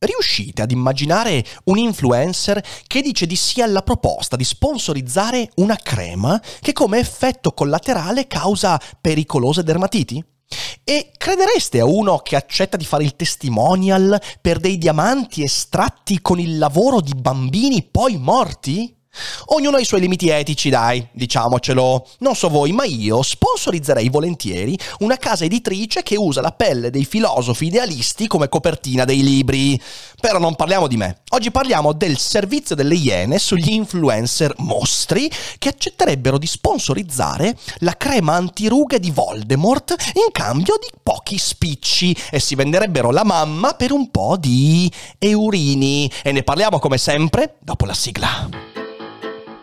Riuscite ad immaginare un influencer che dice di sì alla proposta di sponsorizzare una crema che come effetto collaterale causa pericolose dermatiti? E credereste a uno che accetta di fare il testimonial per dei diamanti estratti con il lavoro di bambini poi morti? Ognuno ha i suoi limiti etici, dai, diciamocelo. Non so voi, ma io sponsorizzerei volentieri una casa editrice che usa la pelle dei filosofi idealisti come copertina dei libri. Però non parliamo di me. Oggi parliamo del servizio delle Iene sugli influencer mostri che accetterebbero di sponsorizzare la crema antirughe di Voldemort in cambio di pochi spicci e si venderebbero la mamma per un po' di eurini. E ne parliamo come sempre dopo la sigla.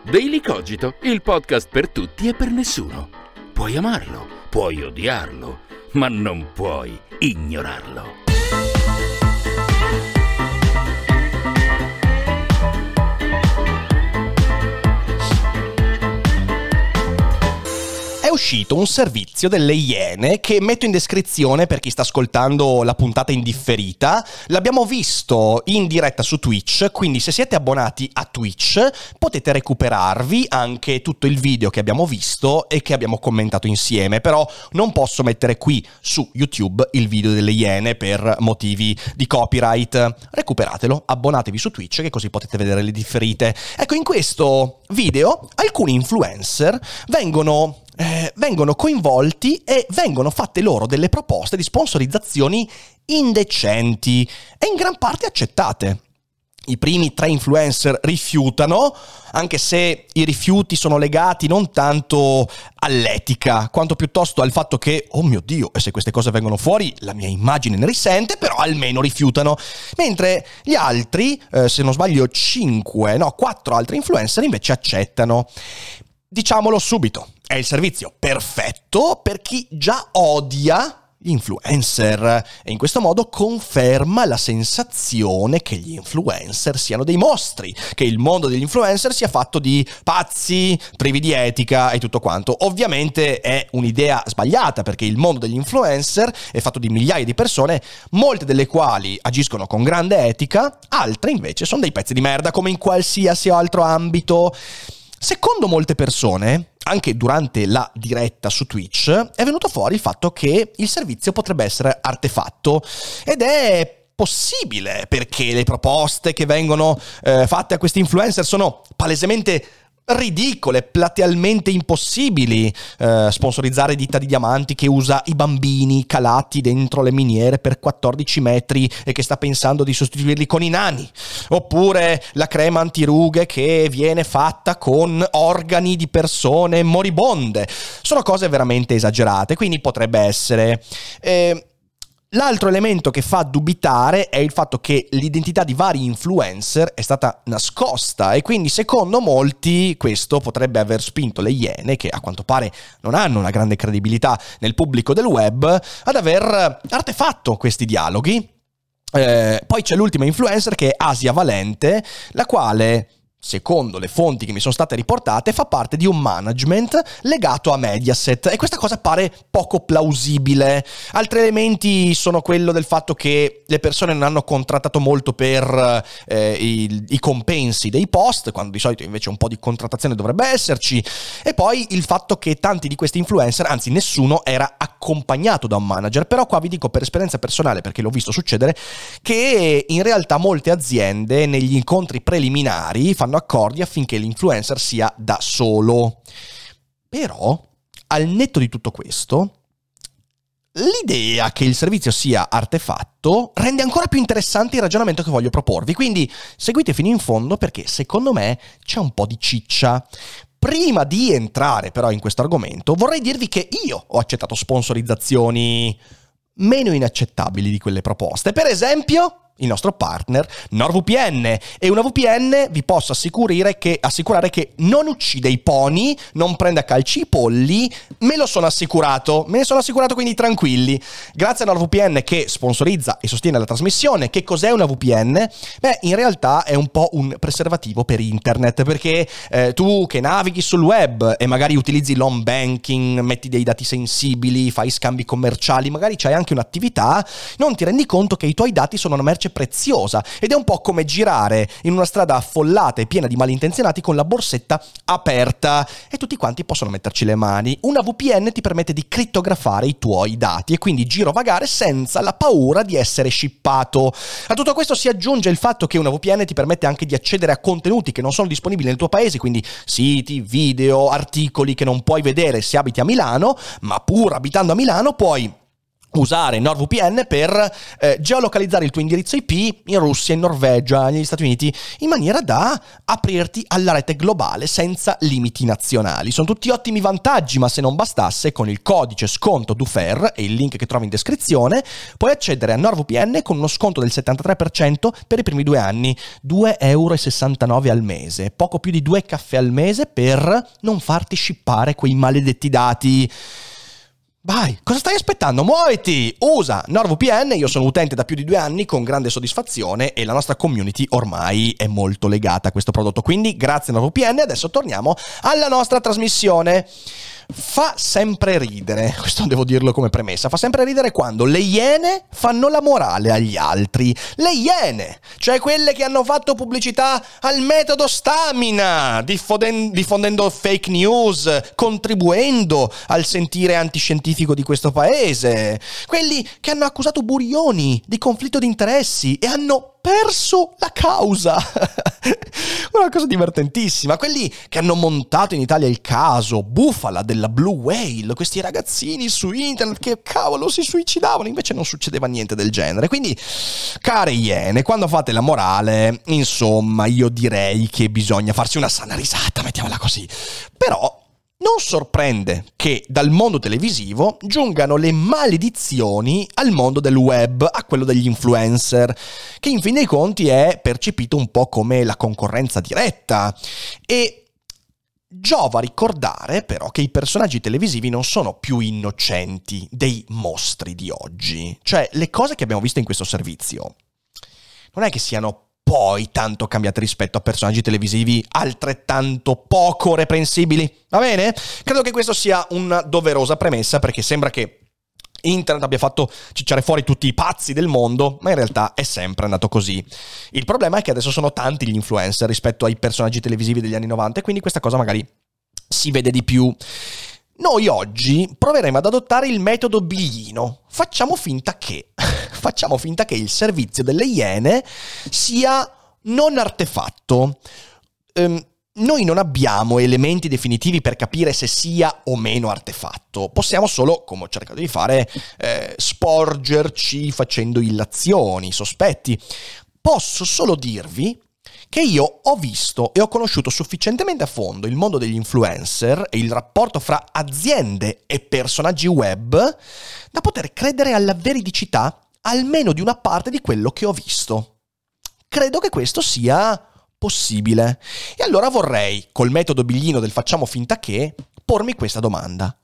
Daily Cogito, il podcast per tutti e per nessuno. Puoi amarlo, puoi odiarlo, ma non puoi ignorarlo. È uscito un servizio delle Iene che metto in descrizione per chi sta ascoltando la puntata in differita. L'abbiamo visto in diretta su Twitch, quindi se siete abbonati a Twitch potete recuperarvi anche tutto il video che abbiamo visto e che abbiamo commentato insieme, però non posso mettere qui su YouTube il video delle Iene per motivi di copyright. Recuperatelo, abbonatevi su Twitch che così potete vedere le differite. Ecco, in questo video alcuni influencer vengono eh, vengono coinvolti e vengono fatte loro delle proposte di sponsorizzazioni indecenti e in gran parte accettate. I primi tre influencer rifiutano, anche se i rifiuti sono legati non tanto all'etica, quanto piuttosto al fatto che, oh mio Dio, e se queste cose vengono fuori, la mia immagine ne risente, però almeno rifiutano. Mentre gli altri, eh, se non sbaglio, cinque, no, quattro altri influencer invece accettano. Diciamolo subito, è il servizio perfetto per chi già odia gli influencer e in questo modo conferma la sensazione che gli influencer siano dei mostri, che il mondo degli influencer sia fatto di pazzi, privi di etica e tutto quanto. Ovviamente è un'idea sbagliata perché il mondo degli influencer è fatto di migliaia di persone, molte delle quali agiscono con grande etica, altre invece sono dei pezzi di merda come in qualsiasi altro ambito. Secondo molte persone, anche durante la diretta su Twitch, è venuto fuori il fatto che il servizio potrebbe essere artefatto ed è possibile perché le proposte che vengono eh, fatte a questi influencer sono palesemente ridicole, platealmente impossibili. Eh, sponsorizzare ditta di diamanti che usa i bambini calati dentro le miniere per 14 metri e che sta pensando di sostituirli con i nani. Oppure la crema antirughe che viene fatta con organi di persone moribonde. Sono cose veramente esagerate, quindi potrebbe essere... Eh, L'altro elemento che fa dubitare è il fatto che l'identità di vari influencer è stata nascosta e quindi secondo molti questo potrebbe aver spinto le Iene, che a quanto pare non hanno una grande credibilità nel pubblico del web, ad aver artefatto questi dialoghi. Eh, poi c'è l'ultima influencer che è Asia Valente, la quale secondo le fonti che mi sono state riportate, fa parte di un management legato a Mediaset. E questa cosa pare poco plausibile. Altri elementi sono quello del fatto che le persone non hanno contrattato molto per eh, i, i, compensi dei post, quando di solito invece un po' di contrattazione dovrebbe esserci, e poi il fatto che tanti di questi influencer, anzi nessuno, era accompagnato da un manager, però qua vi dico per esperienza personale, perché l'ho visto succedere, che in realtà molte aziende negli incontri preliminari fanno fanno accordi affinché l'influencer sia da solo. Però, al netto di tutto questo, L'idea che il servizio sia artefatto rende ancora più interessante il ragionamento che voglio proporvi, quindi seguite fino in fondo perché secondo me c'è un po' di ciccia. Prima di entrare però in questo argomento vorrei dirvi che io ho accettato sponsorizzazioni meno inaccettabili di quelle proposte. Per esempio, il nostro partner NordVPN e una VPN vi posso che, assicurare che non uccide i poni, non prende a calci i polli, me lo sono assicurato, me ne sono assicurato quindi tranquilli. Grazie a NordVPN che sponsorizza e sostiene la trasmissione, che cos'è una VPN? Beh, in realtà è un po' un preservativo per internet perché eh, tu che navighi sul web e magari utilizzi l'home banking, metti dei dati sensibili, fai scambi commerciali, magari c'hai anche un'attività, non ti rendi conto che i tuoi dati sono una merce merce preziosa ed è un po' come girare in una strada affollata e piena di malintenzionati con la borsetta aperta e tutti quanti possono metterci le mani. Una VPN ti permette di crittografare i tuoi dati e quindi girovagare senza la paura di essere shippato. A tutto questo si aggiunge il fatto che una VPN ti permette anche di accedere a contenuti che non sono disponibili nel tuo paese, quindi siti, video, articoli che non puoi vedere se abiti a Milano, ma pur abitando a Milano puoi usare NordVPN per eh, geolocalizzare il tuo indirizzo IP in Russia, in Norvegia, negli Stati Uniti, in maniera da aprirti alla rete globale senza limiti nazionali. Sono tutti ottimi vantaggi, ma se non bastasse, con il codice sconto DUFER e il link che trovi in descrizione, puoi accedere a NordVPN con uno sconto del 73% per i primi due anni, 2,69 euro al mese, poco più di due caffè al mese per non farti shippare quei maledetti dati. Vai, cosa stai aspettando? Muoviti! Usa NordVPN, io sono utente da più di due anni con grande soddisfazione e la nostra community ormai è molto legata a questo prodotto. Quindi grazie NordVPN, adesso torniamo alla nostra trasmissione. Fa sempre ridere, questo devo dirlo come premessa, fa sempre ridere quando le iene fanno la morale agli altri. Le iene, cioè quelle che hanno fatto pubblicità al metodo stamina, diffonden- diffondendo fake news, contribuendo al sentire antiscientifico di questo paese. Quelli che hanno accusato Burioni di conflitto di interessi e hanno perso la causa. Una cosa divertentissima. Quelli che hanno montato in Italia il caso Bufala della Blue Whale, questi ragazzini su internet che cavolo si suicidavano, invece non succedeva niente del genere. Quindi, care iene, quando fate la morale, insomma, io direi che bisogna farsi una sana risata, mettiamola così. Però non sorprende che dal mondo televisivo giungano le maledizioni al mondo del web, a quello degli influencer, che in fin dei conti è percepito un po' come la concorrenza diretta. E Giova ricordare però che i personaggi televisivi non sono più innocenti dei mostri di oggi. Cioè, le cose che abbiamo visto in questo servizio non è che siano poi tanto cambiate rispetto a personaggi televisivi altrettanto poco reprensibili. Va bene? Credo che questa sia una doverosa premessa perché sembra che internet abbia fatto cicciare fuori tutti i pazzi del mondo, ma in realtà è sempre andato così. Il problema è che adesso sono tanti gli influencer rispetto ai personaggi televisivi degli anni 90 e quindi questa cosa magari si vede di più. Noi oggi proveremo ad adottare il metodo biglino. Facciamo finta che, facciamo finta che il servizio delle Iene sia non artefatto. Um, noi non abbiamo elementi definitivi per capire se sia o meno artefatto. Possiamo solo, come ho cercato di fare, eh, sporgerci facendo illazioni, sospetti. Posso solo dirvi che io ho visto e ho conosciuto sufficientemente a fondo il mondo degli influencer e il rapporto fra aziende e personaggi web da poter credere alla veridicità almeno di una parte di quello che ho visto. Credo che questo sia possibile. E allora vorrei, col metodo biglino del facciamo finta che, pormi questa domanda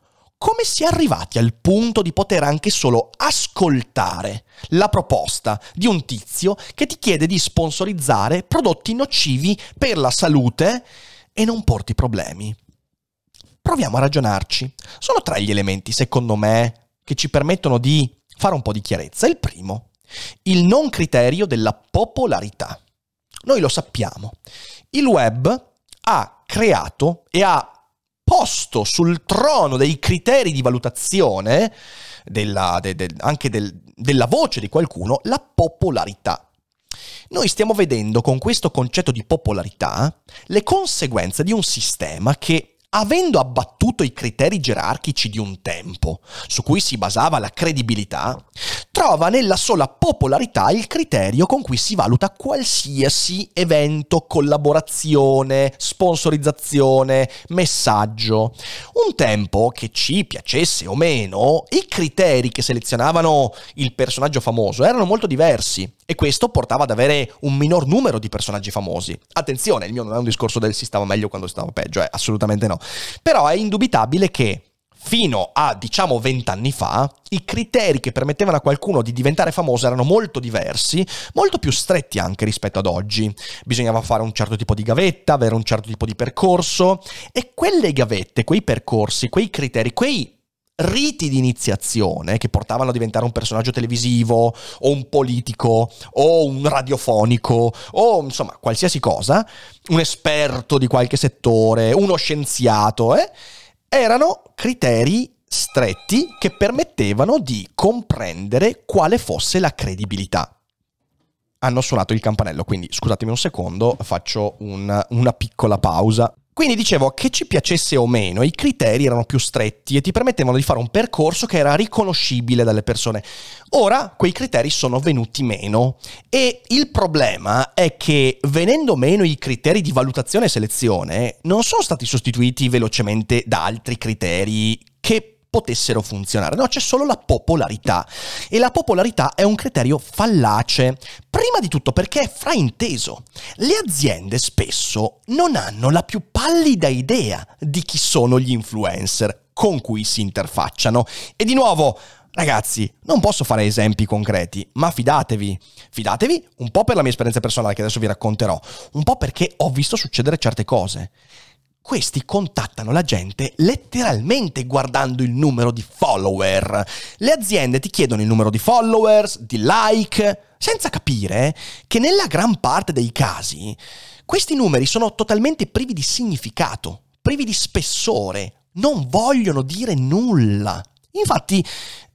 come si è arrivati al punto di poter anche solo ascoltare la proposta di un tizio che ti chiede di sponsorizzare prodotti nocivi per la salute e non porti problemi? Proviamo a ragionarci. Sono tre gli elementi, secondo me, che ci permettono di fare un po' di chiarezza. Il primo, il non criterio della popolarità. Noi lo sappiamo. Il web ha creato e ha posto sul trono dei criteri di valutazione, della, de, de, anche del, della voce di qualcuno, la popolarità. Noi stiamo vedendo con questo concetto di popolarità le conseguenze di un sistema che avendo abbattuto i criteri gerarchici di un tempo, su cui si basava la credibilità, trova nella sola popolarità il criterio con cui si valuta qualsiasi evento, collaborazione, sponsorizzazione, messaggio. Un tempo che ci piacesse o meno, i criteri che selezionavano il personaggio famoso erano molto diversi e questo portava ad avere un minor numero di personaggi famosi. Attenzione, il mio non è un discorso del si stava meglio quando stava peggio, eh, assolutamente no. Però è indubitabile che fino a diciamo vent'anni fa i criteri che permettevano a qualcuno di diventare famoso erano molto diversi, molto più stretti anche rispetto ad oggi. Bisognava fare un certo tipo di gavetta, avere un certo tipo di percorso e quelle gavette, quei percorsi, quei criteri, quei riti di iniziazione che portavano a diventare un personaggio televisivo o un politico o un radiofonico o insomma qualsiasi cosa, un esperto di qualche settore, uno scienziato, eh? erano criteri stretti che permettevano di comprendere quale fosse la credibilità. Hanno suonato il campanello, quindi scusatemi un secondo, faccio una, una piccola pausa. Quindi dicevo che ci piacesse o meno, i criteri erano più stretti e ti permettevano di fare un percorso che era riconoscibile dalle persone. Ora quei criteri sono venuti meno e il problema è che venendo meno i criteri di valutazione e selezione non sono stati sostituiti velocemente da altri criteri potessero funzionare. No, c'è solo la popolarità. E la popolarità è un criterio fallace. Prima di tutto perché è frainteso. Le aziende spesso non hanno la più pallida idea di chi sono gli influencer con cui si interfacciano. E di nuovo, Ragazzi, non posso fare esempi concreti, ma fidatevi. Fidatevi un po' per la mia esperienza personale che adesso vi racconterò, un po' perché ho visto succedere certe cose questi contattano la gente letteralmente guardando il numero di follower. Le aziende ti chiedono il numero di followers, di like, senza capire che nella gran parte dei casi questi numeri sono totalmente privi di significato, privi di spessore, non vogliono dire nulla. Infatti,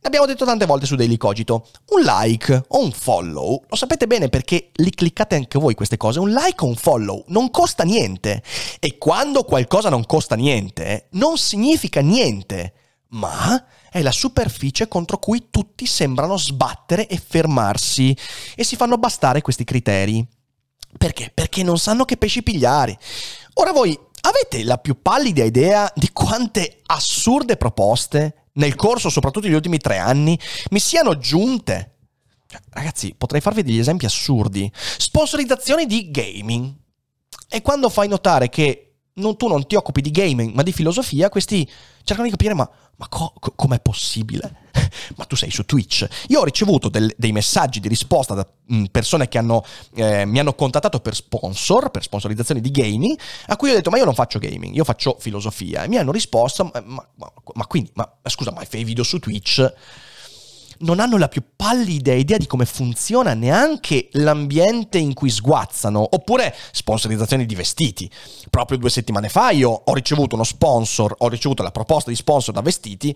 L'abbiamo detto tante volte su Daily Cogito, un like o un follow, lo sapete bene perché li cliccate anche voi queste cose, un like o un follow non costa niente e quando qualcosa non costa niente non significa niente, ma è la superficie contro cui tutti sembrano sbattere e fermarsi e si fanno bastare questi criteri. Perché? Perché non sanno che pesci pigliare. Ora voi avete la più pallida idea di quante assurde proposte nel corso soprattutto degli ultimi tre anni mi siano giunte. Ragazzi, potrei farvi degli esempi assurdi. Sponsorizzazioni di gaming. E quando fai notare che non, tu non ti occupi di gaming ma di filosofia, questi cercano di capire ma, ma co- com'è possibile? ma tu sei su Twitch. Io ho ricevuto del, dei messaggi di risposta da mh, mm, persone che hanno, eh, mi hanno contattato per sponsor, per sponsorizzazione di gaming, a cui ho detto ma io non faccio gaming, io faccio filosofia. E mi hanno risposto ma, ma, ma, quindi, ma scusa, ma fai video su Twitch? Non hanno la più pallida idea di come funziona neanche l'ambiente in cui sguazzano, oppure sponsorizzazioni di vestiti. Proprio due settimane fa io ho ricevuto uno sponsor, ho ricevuto la proposta di sponsor da vestiti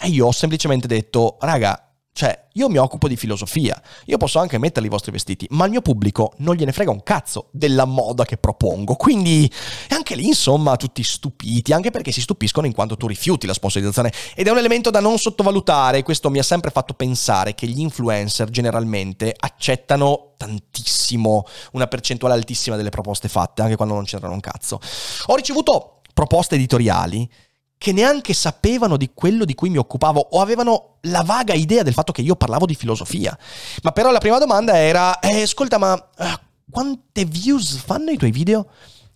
e io ho semplicemente detto, raga, cioè, io mi occupo di filosofia, io posso anche metterli i vostri vestiti, ma il mio pubblico non gliene frega un cazzo della moda che propongo. Quindi, anche lì, insomma, tutti stupiti, anche perché si stupiscono in quanto tu rifiuti la sponsorizzazione. Ed è un elemento da non sottovalutare. Questo mi ha sempre fatto pensare che gli influencer generalmente accettano tantissimo, una percentuale altissima delle proposte fatte, anche quando non c'entrano un cazzo. Ho ricevuto proposte editoriali che neanche sapevano di quello di cui mi occupavo o avevano la vaga idea del fatto che io parlavo di filosofia. Ma però la prima domanda era, eh, ascolta, ma uh, quante views fanno i tuoi video?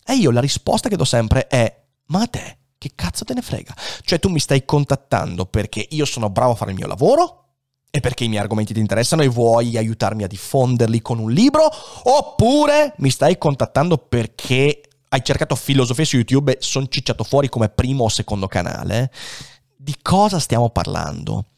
E io la risposta che do sempre è, ma a te che cazzo te ne frega? Cioè tu mi stai contattando perché io sono bravo a fare il mio lavoro? E perché i miei argomenti ti interessano e vuoi aiutarmi a diffonderli con un libro? Oppure mi stai contattando perché hai cercato filosofia su YouTube e sono cicciato fuori come primo o secondo canale, di cosa stiamo parlando?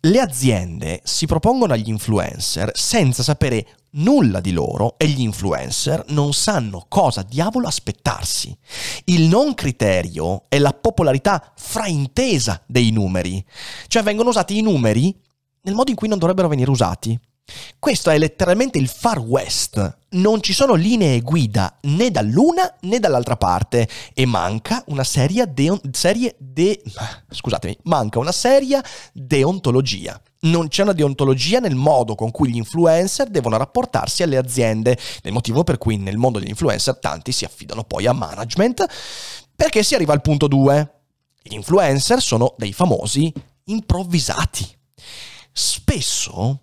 Le aziende si propongono agli influencer senza sapere nulla di loro e gli influencer non sanno cosa diavolo aspettarsi. Il non criterio è la popolarità fraintesa dei numeri, cioè vengono usati i numeri nel modo in cui non dovrebbero venire usati. Questo è letteralmente il Far West. Non ci sono linee guida né dall'una né dall'altra parte e manca una seria de- serie de- scusatemi, manca una seria deontologia. Non c'è una deontologia nel modo con cui gli influencer devono rapportarsi alle aziende, nel motivo per cui nel mondo degli influencer tanti si affidano poi a management, perché si arriva al punto 2. Gli influencer sono dei famosi improvvisati. Spesso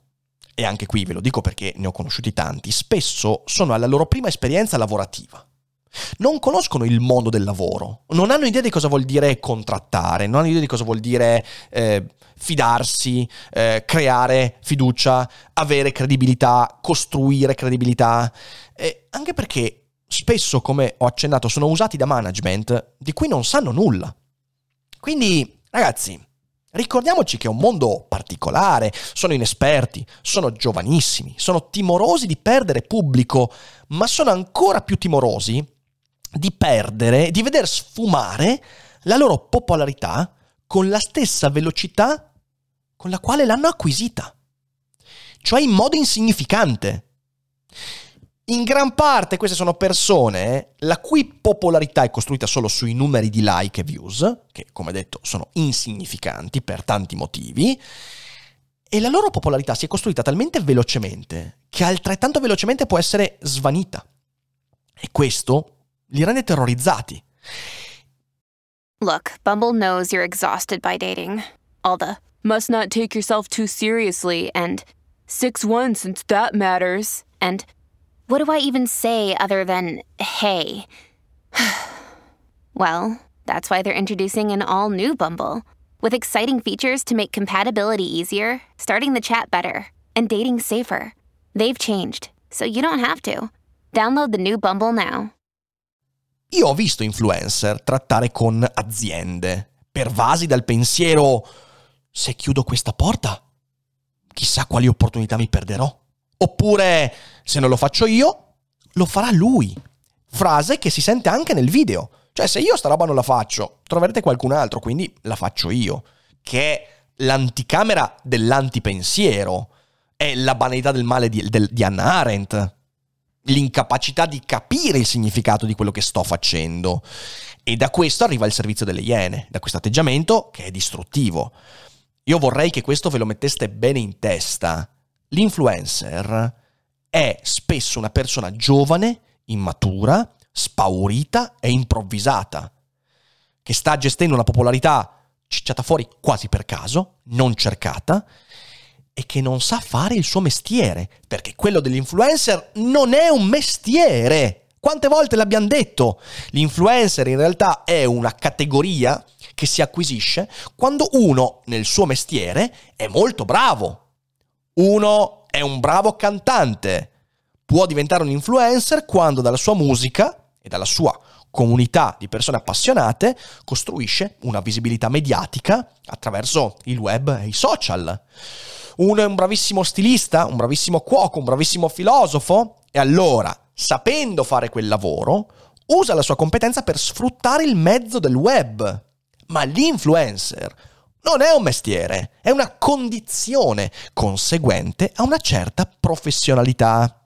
e anche qui ve lo dico perché ne ho conosciuti tanti, spesso sono alla loro prima esperienza lavorativa. Non conoscono il mondo del lavoro, non hanno idea di cosa vuol dire contrattare, non hanno idea di cosa vuol dire eh, fidarsi, eh, creare fiducia, avere credibilità, costruire credibilità, eh, anche perché spesso, come ho accennato, sono usati da management di cui non sanno nulla. Quindi, ragazzi, Ricordiamoci che è un mondo particolare, sono inesperti, sono giovanissimi, sono timorosi di perdere pubblico, ma sono ancora più timorosi di perdere, di veder sfumare la loro popolarità con la stessa velocità con la quale l'hanno acquisita, cioè in modo insignificante. In gran parte queste sono persone la cui popolarità è costruita solo sui numeri di like e views, che come detto sono insignificanti per tanti motivi, e la loro popolarità si è costruita talmente velocemente che altrettanto velocemente può essere svanita. E questo li rende terrorizzati. Look, Bumble knows you're exhausted by dating. All the must not take yourself too seriously and 6-1 since that matters. And what do I even say other than hey? well, that's why they're introducing an all new Bumble with exciting features to make compatibility easier, starting the chat better, and dating safer. They've changed, so you don't have to. Download the new Bumble now. Io ho visto influencer trattare con aziende, pervasi dal pensiero se chiudo questa porta, chissà quali opportunità mi perderò. Oppure, se non lo faccio io, lo farà lui. Frase che si sente anche nel video. Cioè, se io sta roba non la faccio, troverete qualcun altro, quindi la faccio io. Che è l'anticamera dell'antipensiero. È la banalità del male di, del, di Hannah Arendt. L'incapacità di capire il significato di quello che sto facendo. E da questo arriva il servizio delle iene, da questo atteggiamento che è distruttivo. Io vorrei che questo ve lo metteste bene in testa L'influencer è spesso una persona giovane, immatura, spaurita e improvvisata, che sta gestendo una popolarità cicciata fuori quasi per caso, non cercata, e che non sa fare il suo mestiere, perché quello dell'influencer non è un mestiere. Quante volte l'abbiamo detto? L'influencer in realtà è una categoria che si acquisisce quando uno nel suo mestiere è molto bravo, uno è un bravo cantante, può diventare un influencer quando dalla sua musica e dalla sua comunità di persone appassionate costruisce una visibilità mediatica attraverso il web e i social. Uno è un bravissimo stilista, un bravissimo cuoco, un bravissimo filosofo e allora, sapendo fare quel lavoro, usa la sua competenza per sfruttare il mezzo del web. Ma l'influencer non è un mestiere, è una condizione conseguente a una certa professionalità.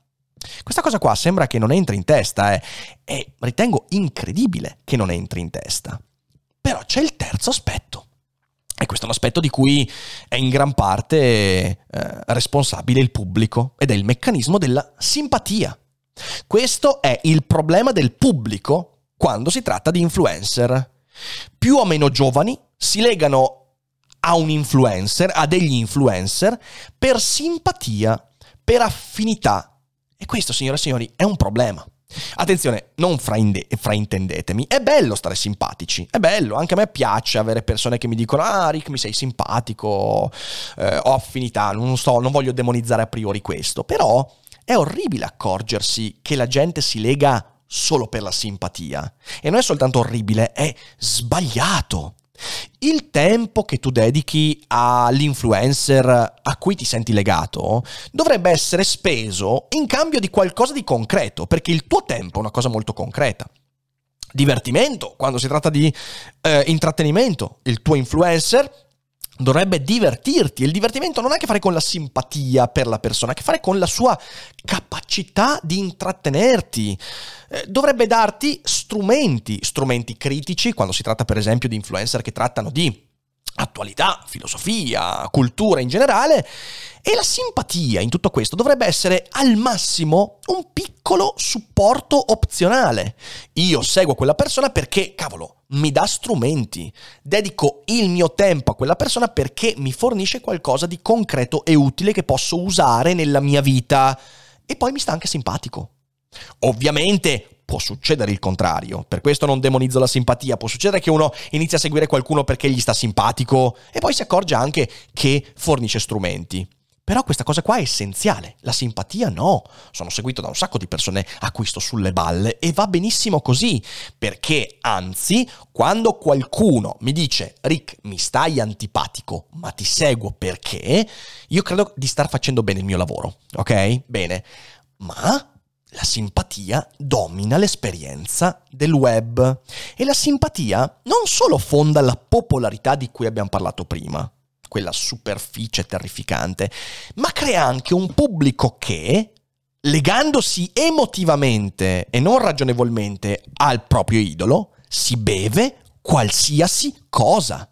Questa cosa qua sembra che non entri in testa eh? e ritengo incredibile che non entri in testa. Però c'è il terzo aspetto. E questo è un aspetto di cui è in gran parte eh, responsabile il pubblico ed è il meccanismo della simpatia. Questo è il problema del pubblico quando si tratta di influencer. Più o meno giovani si legano a un influencer, a degli influencer, per simpatia, per affinità. E questo, signore e signori, è un problema. Attenzione, non frainde- fraintendetemi, è bello stare simpatici, è bello, anche a me piace avere persone che mi dicono ah Rick mi sei simpatico, eh, ho affinità, non, so, non voglio demonizzare a priori questo, però è orribile accorgersi che la gente si lega solo per la simpatia. E non è soltanto orribile, è sbagliato. Il tempo che tu dedichi all'influencer a cui ti senti legato dovrebbe essere speso in cambio di qualcosa di concreto, perché il tuo tempo è una cosa molto concreta. Divertimento, quando si tratta di eh, intrattenimento, il tuo influencer dovrebbe divertirti. Il divertimento non ha a che fare con la simpatia per la persona, ha a che fare con la sua capacità di intrattenerti. Eh, dovrebbe darti strumenti, strumenti critici, quando si tratta per esempio di influencer che trattano di attualità, filosofia, cultura in generale. E la simpatia in tutto questo dovrebbe essere al massimo un piccolo supporto opzionale. Io seguo quella persona perché, cavolo, mi dà strumenti, dedico il mio tempo a quella persona perché mi fornisce qualcosa di concreto e utile che posso usare nella mia vita e poi mi sta anche simpatico. Ovviamente può succedere il contrario, per questo non demonizzo la simpatia, può succedere che uno inizi a seguire qualcuno perché gli sta simpatico e poi si accorge anche che fornisce strumenti. Però questa cosa qua è essenziale, la simpatia no. Sono seguito da un sacco di persone a cui sto sulle balle e va benissimo così, perché anzi, quando qualcuno mi dice Rick, mi stai antipatico, ma ti seguo perché, io credo di star facendo bene il mio lavoro, ok? Bene, ma la simpatia domina l'esperienza del web e la simpatia non solo fonda la popolarità di cui abbiamo parlato prima, quella superficie terrificante, ma crea anche un pubblico che, legandosi emotivamente e non ragionevolmente al proprio idolo, si beve qualsiasi cosa.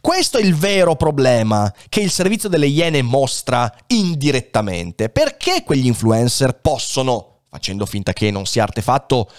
Questo è il vero problema che il servizio delle Iene mostra indirettamente. Perché quegli influencer possono, facendo finta che non sia artefatto,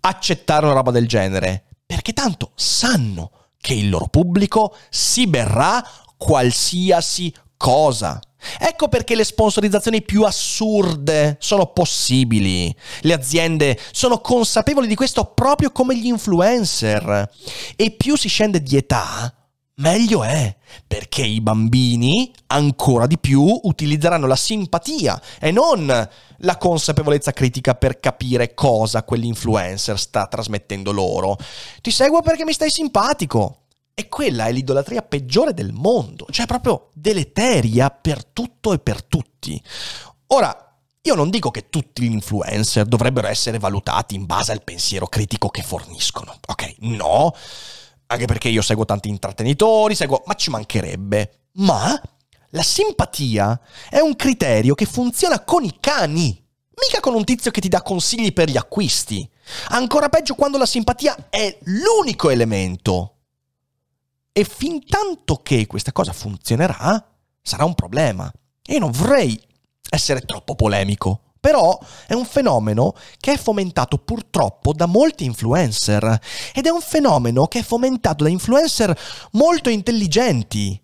accettare una roba del genere? Perché tanto sanno che il loro pubblico si berrà qualsiasi cosa. Ecco perché le sponsorizzazioni più assurde sono possibili. Le aziende sono consapevoli di questo proprio come gli influencer. E più si scende di età, meglio è, perché i bambini ancora di più utilizzeranno la simpatia e non la consapevolezza critica per capire cosa quell'influencer sta trasmettendo loro. Ti seguo perché mi stai simpatico. E quella è l'idolatria peggiore del mondo, cioè proprio deleteria per tutto e per tutti. Ora, io non dico che tutti gli influencer dovrebbero essere valutati in base al pensiero critico che forniscono, ok? No, anche perché io seguo tanti intrattenitori, seguo, ma ci mancherebbe. Ma la simpatia è un criterio che funziona con i cani. Mica con un tizio che ti dà consigli per gli acquisti. Ancora peggio quando la simpatia è l'unico elemento e fin tanto che questa cosa funzionerà, sarà un problema. E io non vorrei essere troppo polemico, però è un fenomeno che è fomentato purtroppo da molti influencer ed è un fenomeno che è fomentato da influencer molto intelligenti,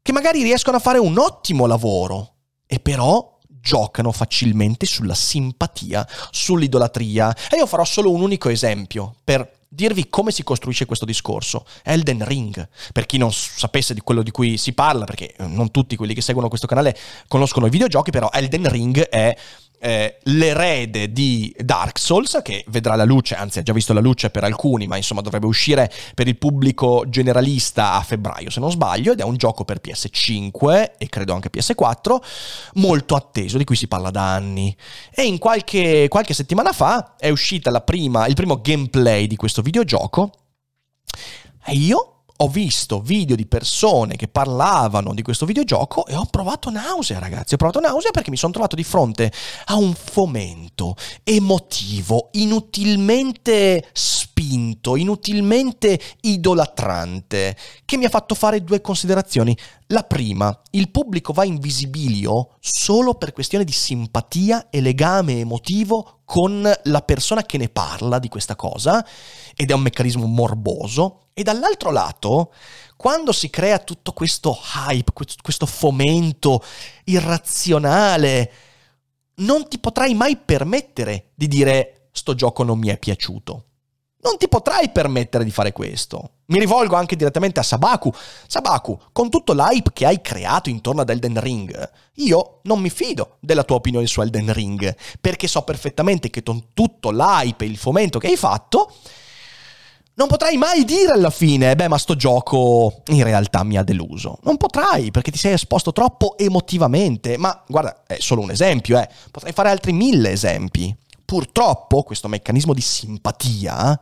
che magari riescono a fare un ottimo lavoro e però giocano facilmente sulla simpatia, sull'idolatria. E io farò solo un unico esempio per dirvi come si costruisce questo discorso. Elden Ring, per chi non sapesse di quello di cui si parla, perché eh, non tutti quelli che seguono questo canale conoscono i videogiochi, però Elden Ring è eh, l'erede di Dark Souls, che vedrà la luce, anzi ha già visto la luce per alcuni, ma insomma dovrebbe uscire per il pubblico generalista a febbraio, se non sbaglio, ed è un gioco per PS5 e credo anche PS4, molto atteso, di cui si parla da anni. E in qualche, qualche settimana fa è uscita prima, il primo gameplay di questo videogioco, e io ho visto video di persone che parlavano di questo videogioco e ho provato nausea, ragazzi. Ho provato nausea perché mi sono trovato di fronte a un fomento emotivo inutilmente spinto, inutilmente idolatrante, che mi ha fatto fare due considerazioni. La prima, il pubblico va in visibilio solo per questione di simpatia e legame emotivo con la persona che ne parla di questa cosa, ed è un meccanismo morboso e dall'altro lato, quando si crea tutto questo hype, questo fomento irrazionale, non ti potrai mai permettere di dire sto gioco non mi è piaciuto. Non ti potrai permettere di fare questo. Mi rivolgo anche direttamente a Sabaku. Sabaku, con tutto l'hype che hai creato intorno ad Elden Ring, io non mi fido della tua opinione su Elden Ring, perché so perfettamente che con tutto l'hype e il fomento che hai fatto, non potrai mai dire alla fine, beh, ma sto gioco in realtà mi ha deluso. Non potrai, perché ti sei esposto troppo emotivamente. Ma guarda, è solo un esempio, eh. Potrai fare altri mille esempi. Purtroppo questo meccanismo di simpatia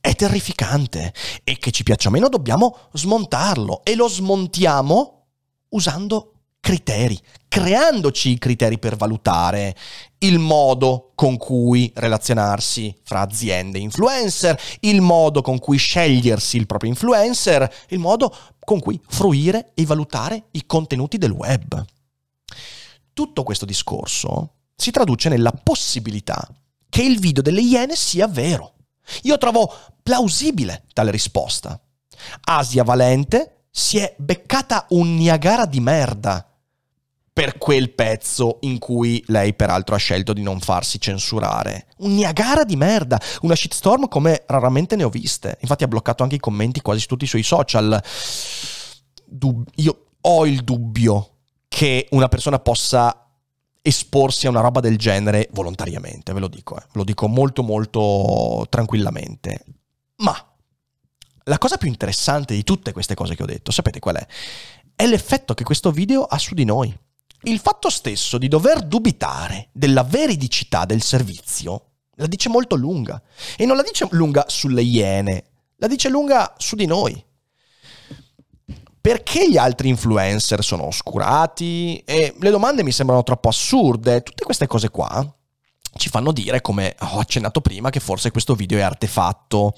è terrificante e che ci piaccia o meno dobbiamo smontarlo e lo smontiamo usando criteri, creandoci i criteri per valutare il modo con cui relazionarsi fra aziende e influencer, il modo con cui scegliersi il proprio influencer, il modo con cui fruire e valutare i contenuti del web. Tutto questo discorso si traduce nella possibilità che il video delle Iene sia vero. Io trovo plausibile tale risposta. Asia Valente si è beccata un Niagara di merda per quel pezzo in cui lei peraltro ha scelto di non farsi censurare. Un Niagara di merda, una shitstorm come raramente ne ho viste. Infatti ha bloccato anche i commenti quasi su tutti i suoi social. Dub- io ho il dubbio che una persona possa esporsi a una roba del genere volontariamente, ve lo dico, eh. ve lo dico molto molto tranquillamente. Ma la cosa più interessante di tutte queste cose che ho detto, sapete qual è? È l'effetto che questo video ha su di noi. Il fatto stesso di dover dubitare della veridicità del servizio la dice molto lunga. E non la dice lunga sulle iene, la dice lunga su di noi. Perché gli altri influencer sono oscurati? E le domande mi sembrano troppo assurde. Tutte queste cose qua ci fanno dire, come ho accennato prima, che forse questo video è artefatto.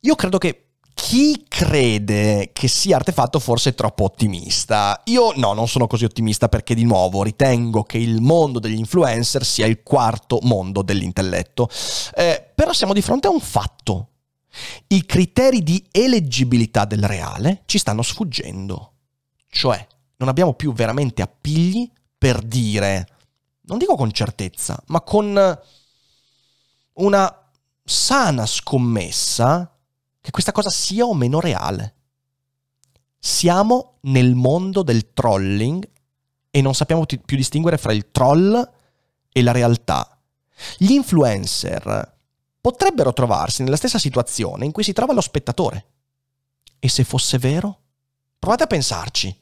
Io credo che chi crede che sia artefatto forse è troppo ottimista. Io no, non sono così ottimista perché di nuovo ritengo che il mondo degli influencer sia il quarto mondo dell'intelletto. Eh, però siamo di fronte a un fatto. I criteri di eleggibilità del reale ci stanno sfuggendo. Cioè, non abbiamo più veramente appigli per dire, non dico con certezza, ma con una sana scommessa che questa cosa sia o meno reale. Siamo nel mondo del trolling e non sappiamo più distinguere fra il troll e la realtà. Gli influencer potrebbero trovarsi nella stessa situazione in cui si trova lo spettatore. E se fosse vero? Provate a pensarci.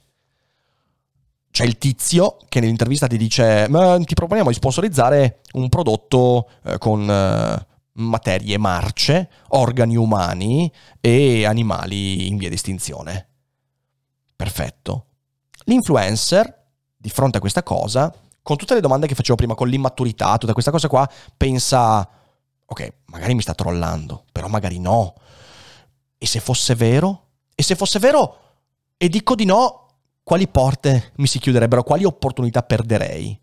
C'è il tizio che nell'intervista ti dice: Ti proponiamo di sponsorizzare un prodotto eh, con eh, materie marce, organi umani e animali in via di estinzione. Perfetto. L'influencer, di fronte a questa cosa, con tutte le domande che facevo prima, con l'immaturità, tutta questa cosa qua, pensa, ok, magari mi sta trollando, però magari no. E se fosse vero? E se fosse vero e dico di no, quali porte mi si chiuderebbero, quali opportunità perderei?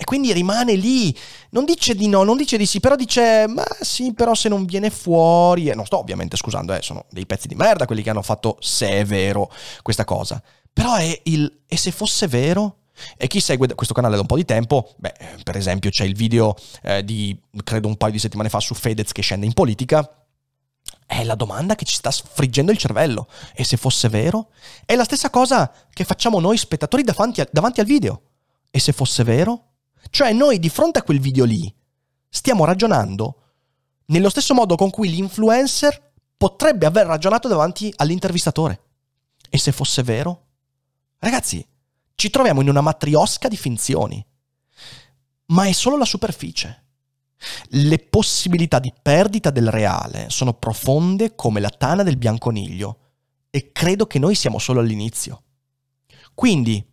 E quindi rimane lì, non dice di no, non dice di sì, però dice, ma sì, però se non viene fuori, e non sto ovviamente scusando, eh, sono dei pezzi di merda quelli che hanno fatto, se è vero, questa cosa. Però è il, e se fosse vero? E chi segue questo canale da un po' di tempo, beh, per esempio c'è il video eh, di, credo un paio di settimane fa, su Fedez che scende in politica, è la domanda che ci sta friggendo il cervello. E se fosse vero? È la stessa cosa che facciamo noi spettatori davanti, a, davanti al video. E se fosse vero? Cioè noi di fronte a quel video lì stiamo ragionando nello stesso modo con cui l'influencer potrebbe aver ragionato davanti all'intervistatore. E se fosse vero? Ragazzi, ci troviamo in una matriosca di finzioni. Ma è solo la superficie. Le possibilità di perdita del reale sono profonde come la tana del bianconiglio e credo che noi siamo solo all'inizio. Quindi,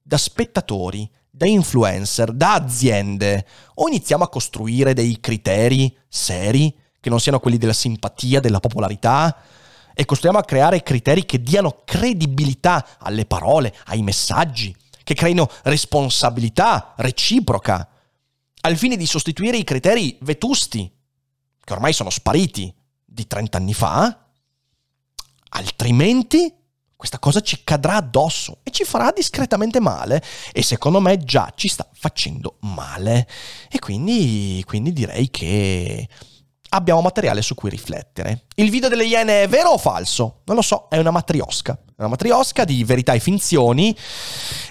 da spettatori, da influencer, da aziende, o iniziamo a costruire dei criteri seri, che non siano quelli della simpatia, della popolarità, e costruiamo a creare criteri che diano credibilità alle parole, ai messaggi, che creino responsabilità reciproca, al fine di sostituire i criteri vetusti, che ormai sono spariti di 30 anni fa, altrimenti questa cosa ci cadrà addosso e ci farà discretamente male e secondo me già ci sta facendo male. E quindi, quindi direi che abbiamo materiale su cui riflettere. Il video delle Iene è vero o falso? Non lo so, è una matriosca. È una matriosca di verità e finzioni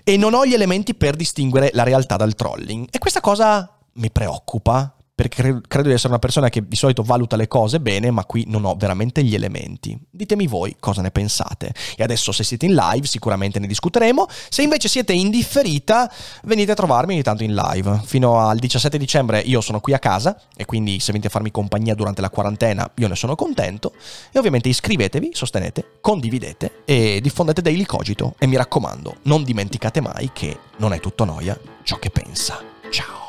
e non ho gli elementi per distinguere la realtà dal trolling. E questa cosa mi preoccupa perché credo di essere una persona che di solito valuta le cose bene, ma qui non ho veramente gli elementi. Ditemi voi cosa ne pensate. E adesso se siete in live sicuramente ne discuteremo, se invece siete in differita venite a trovarmi ogni tanto in live. Fino al 17 dicembre io sono qui a casa e quindi se venite a farmi compagnia durante la quarantena io ne sono contento. E ovviamente iscrivetevi, sostenete, condividete e diffondete Daily Cogito. E mi raccomando, non dimenticate mai che non è tutto noia ciò che pensa. Ciao!